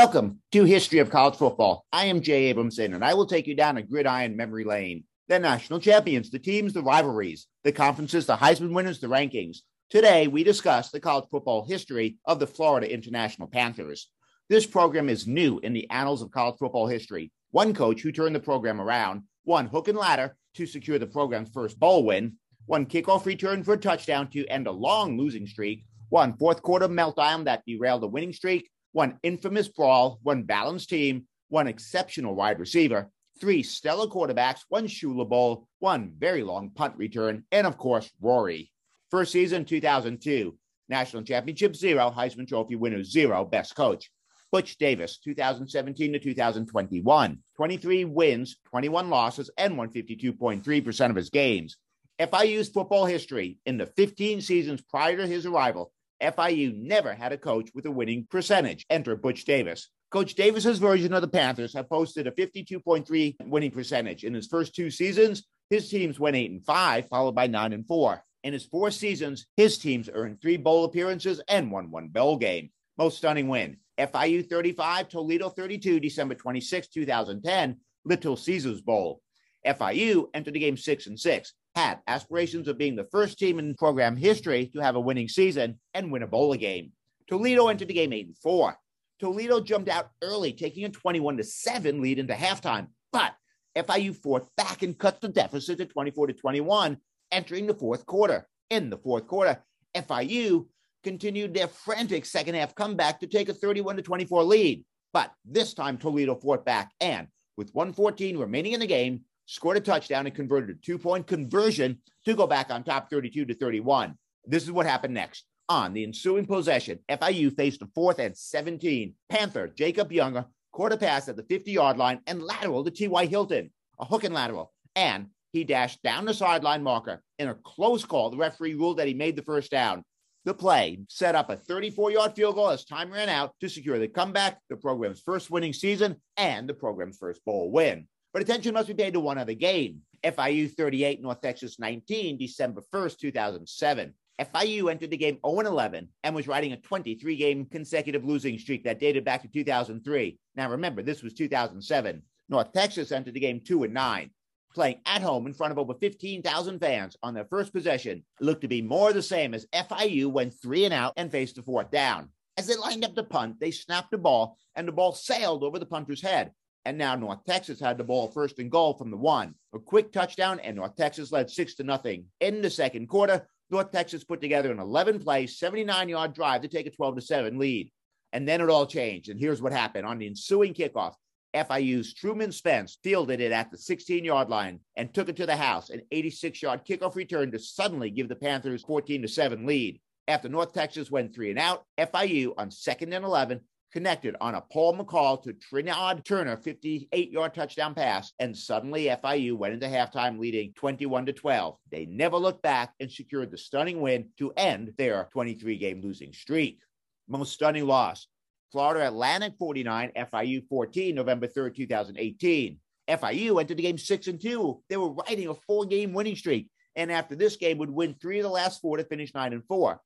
Welcome to History of College Football. I am Jay Abramson, and I will take you down a gridiron memory lane. The national champions, the teams, the rivalries, the conferences, the Heisman winners, the rankings. Today, we discuss the college football history of the Florida International Panthers. This program is new in the annals of college football history. One coach who turned the program around, one hook and ladder to secure the program's first bowl win, one kickoff return for a touchdown to end a long losing streak, one fourth quarter meltdown that derailed a winning streak, one infamous brawl, one balanced team, one exceptional wide receiver, three stellar quarterbacks, one Shula Bowl, one very long punt return, and of course, Rory. First season 2002, National Championship zero, Heisman Trophy winner zero, best coach. Butch Davis, 2017 to 2021, 23 wins, 21 losses, and won 52.3% of his games. FIU's football history in the 15 seasons prior to his arrival FIU never had a coach with a winning percentage. Enter Butch Davis. Coach Davis's version of the Panthers have posted a 52.3 winning percentage. In his first two seasons, his teams went 8 and 5, followed by 9 and 4. In his four seasons, his teams earned three bowl appearances and won one bowl game. Most stunning win FIU 35, Toledo 32, December 26, 2010, Little Caesars Bowl. FIU entered the game 6 and 6 had aspirations of being the first team in program history to have a winning season and win a bowl game. Toledo entered the game 8 and 4. Toledo jumped out early, taking a 21 to 7 lead into halftime, but FIU fought back and cut the deficit to 24 to 21 entering the fourth quarter. In the fourth quarter, FIU continued their frantic second half comeback to take a 31 to 24 lead. But this time Toledo fought back and with 114 remaining in the game, scored a touchdown and converted a two point conversion to go back on top 32 to 31. This is what happened next. On the ensuing possession, FIU faced a fourth and 17. Panther Jacob Younger caught a pass at the 50 yard line and lateral to T.Y. Hilton, a hook and lateral. And he dashed down the sideline marker. In a close call, the referee ruled that he made the first down. The play set up a 34 yard field goal as time ran out to secure the comeback, the program's first winning season, and the program's first bowl win. But attention must be paid to one other game. FIU 38, North Texas 19, December 1st, 2007. FIU entered the game 0 11 and was riding a 23 game consecutive losing streak that dated back to 2003. Now, remember, this was 2007. North Texas entered the game 2 and 9. Playing at home in front of over 15,000 fans on their first possession looked to be more the same as FIU went three and out and faced the fourth down. As they lined up to punt, they snapped the ball and the ball sailed over the punter's head. And now North Texas had the ball first and goal from the one. A quick touchdown, and North Texas led six to nothing. In the second quarter, North Texas put together an 11 play, 79 yard drive to take a 12 to 7 lead. And then it all changed. And here's what happened on the ensuing kickoff. FIU's Truman Spence fielded it at the 16 yard line and took it to the house, an 86 yard kickoff return to suddenly give the Panthers 14 to 7 lead. After North Texas went three and out, FIU on second and 11 connected on a Paul McCall to Trinad Turner 58 yard touchdown pass, and suddenly FIU went into halftime leading 21 to 12. They never looked back and secured the stunning win to end their 23 game losing streak. Most stunning loss Florida Atlantic 49, FIU 14, November 3rd, 2018. FIU entered the game 6 and 2. They were riding a four game winning streak. And after this game, would win three of the last four to finish 9 and 4.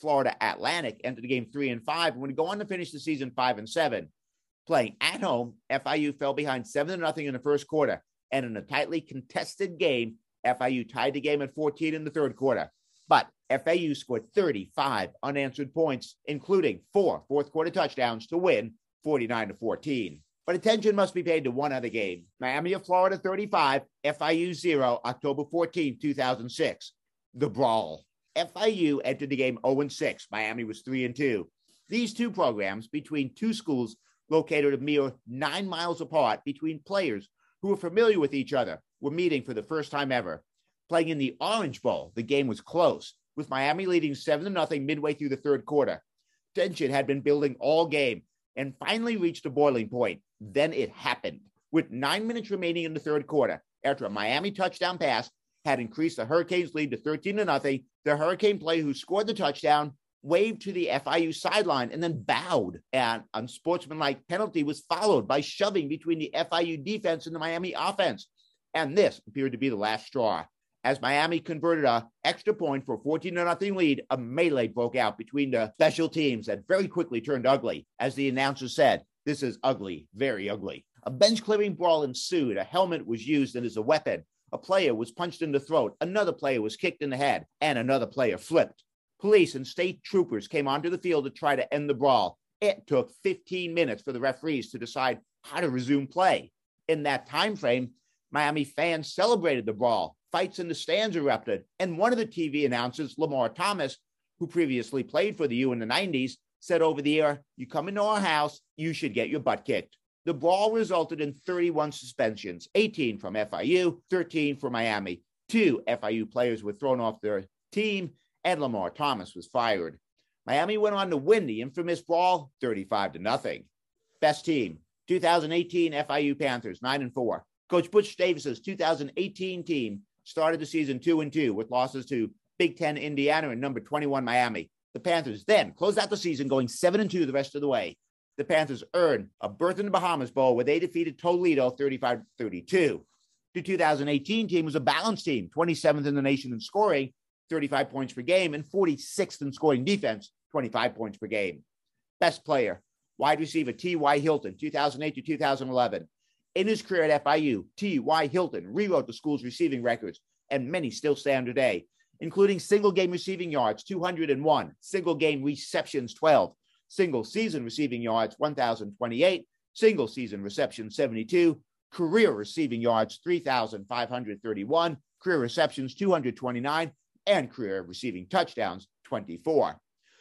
Florida Atlantic entered the game three and five and would go on to finish the season five and seven. Playing at home, FIU fell behind seven to nothing in the first quarter. And in a tightly contested game, FIU tied the game at 14 in the third quarter. But FAU scored 35 unanswered points, including four fourth quarter touchdowns to win 49 to 14. But attention must be paid to one other game Miami of Florida 35, FIU 0, October 14, 2006. The Brawl. FIU entered the game 0 6. Miami was 3 and 2. These two programs, between two schools located a mere nine miles apart between players who were familiar with each other, were meeting for the first time ever. Playing in the Orange Bowl, the game was close, with Miami leading 7 0 midway through the third quarter. Tension had been building all game and finally reached a boiling point. Then it happened. With nine minutes remaining in the third quarter, after a Miami touchdown pass had increased the Hurricanes' lead to 13 to nothing, the Hurricane player who scored the touchdown waved to the FIU sideline and then bowed. An unsportsmanlike penalty was followed by shoving between the FIU defense and the Miami offense. And this appeared to be the last straw. As Miami converted a extra point for a 14 0 lead, a melee broke out between the special teams that very quickly turned ugly. As the announcer said, this is ugly, very ugly. A bench clearing brawl ensued. A helmet was used as a weapon. A player was punched in the throat. Another player was kicked in the head, and another player flipped. Police and state troopers came onto the field to try to end the brawl. It took 15 minutes for the referees to decide how to resume play. In that time frame, Miami fans celebrated the brawl. Fights in the stands erupted, and one of the TV announcers, Lamar Thomas, who previously played for the U in the 90s, said over the air, You come into our house, you should get your butt kicked. The brawl resulted in 31 suspensions 18 from FIU, 13 for Miami. Two FIU players were thrown off their team, and Lamar Thomas was fired. Miami went on to win the infamous brawl 35 to nothing. Best team 2018 FIU Panthers 9 and 4. Coach Butch Davis's 2018 team started the season 2 and 2 with losses to Big 10 Indiana and number 21 Miami. The Panthers then closed out the season going 7 and 2 the rest of the way. The Panthers earned a berth in the Bahamas Bowl where they defeated Toledo 35 32. The 2018 team was a balanced team, 27th in the nation in scoring 35 points per game, and 46th in scoring defense, 25 points per game. Best player, wide receiver T.Y. Hilton, 2008 to 2011. In his career at FIU, T.Y. Hilton rewrote the school's receiving records, and many still stand today, including single game receiving yards, 201, single game receptions, 12, single season receiving yards, 1,028, single season reception 72, career receiving yards, 3,531, career receptions, 229, and career receiving touchdowns, 24.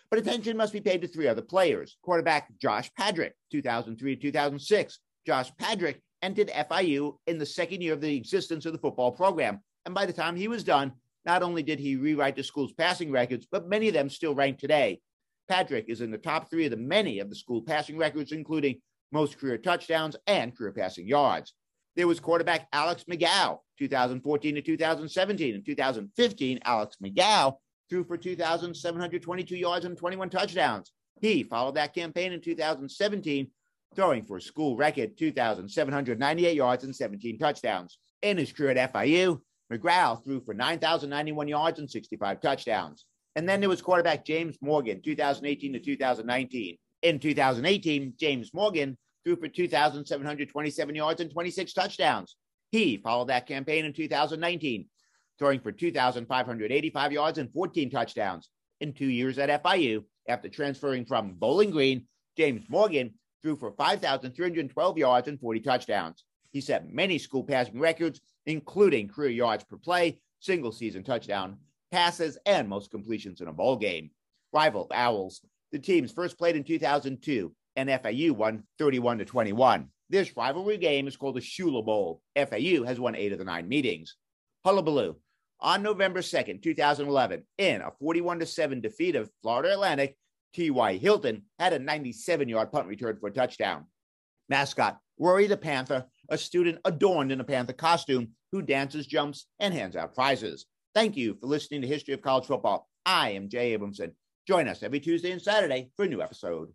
But attention must be paid to three other players. Quarterback Josh Padrick, 2003 2006. Josh Padrick entered FIU in the second year of the existence of the football program. And by the time he was done, not only did he rewrite the school's passing records, but many of them still rank today. Padrick is in the top three of the many of the school passing records, including most career touchdowns and career passing yards. There was quarterback Alex McGough, 2014 to 2017. In 2015, Alex McGough threw for 2,722 yards and 21 touchdowns. He followed that campaign in 2017, throwing for a school record 2,798 yards and 17 touchdowns. In his career at FIU, McGough threw for 9,091 yards and 65 touchdowns. And then there was quarterback James Morgan, 2018 to 2019. In 2018, James Morgan threw for 2,727 yards and 26 touchdowns. He followed that campaign in 2019, throwing for 2,585 yards and 14 touchdowns. In two years at FIU, after transferring from Bowling Green, James Morgan threw for 5,312 yards and 40 touchdowns. He set many school passing records, including career yards per play, single season touchdown passes, and most completions in a bowl game. Rival Owls. The teams first played in 2002 and FAU won 31 to 21. This rivalry game is called the Shula Bowl. FAU has won eight of the nine meetings. Hullabaloo. On November 2nd, 2011, in a 41 7 defeat of Florida Atlantic, T.Y. Hilton had a 97 yard punt return for a touchdown. Mascot Rory the Panther, a student adorned in a Panther costume who dances, jumps, and hands out prizes. Thank you for listening to History of College Football. I am Jay Abramson. Join us every Tuesday and Saturday for a new episode.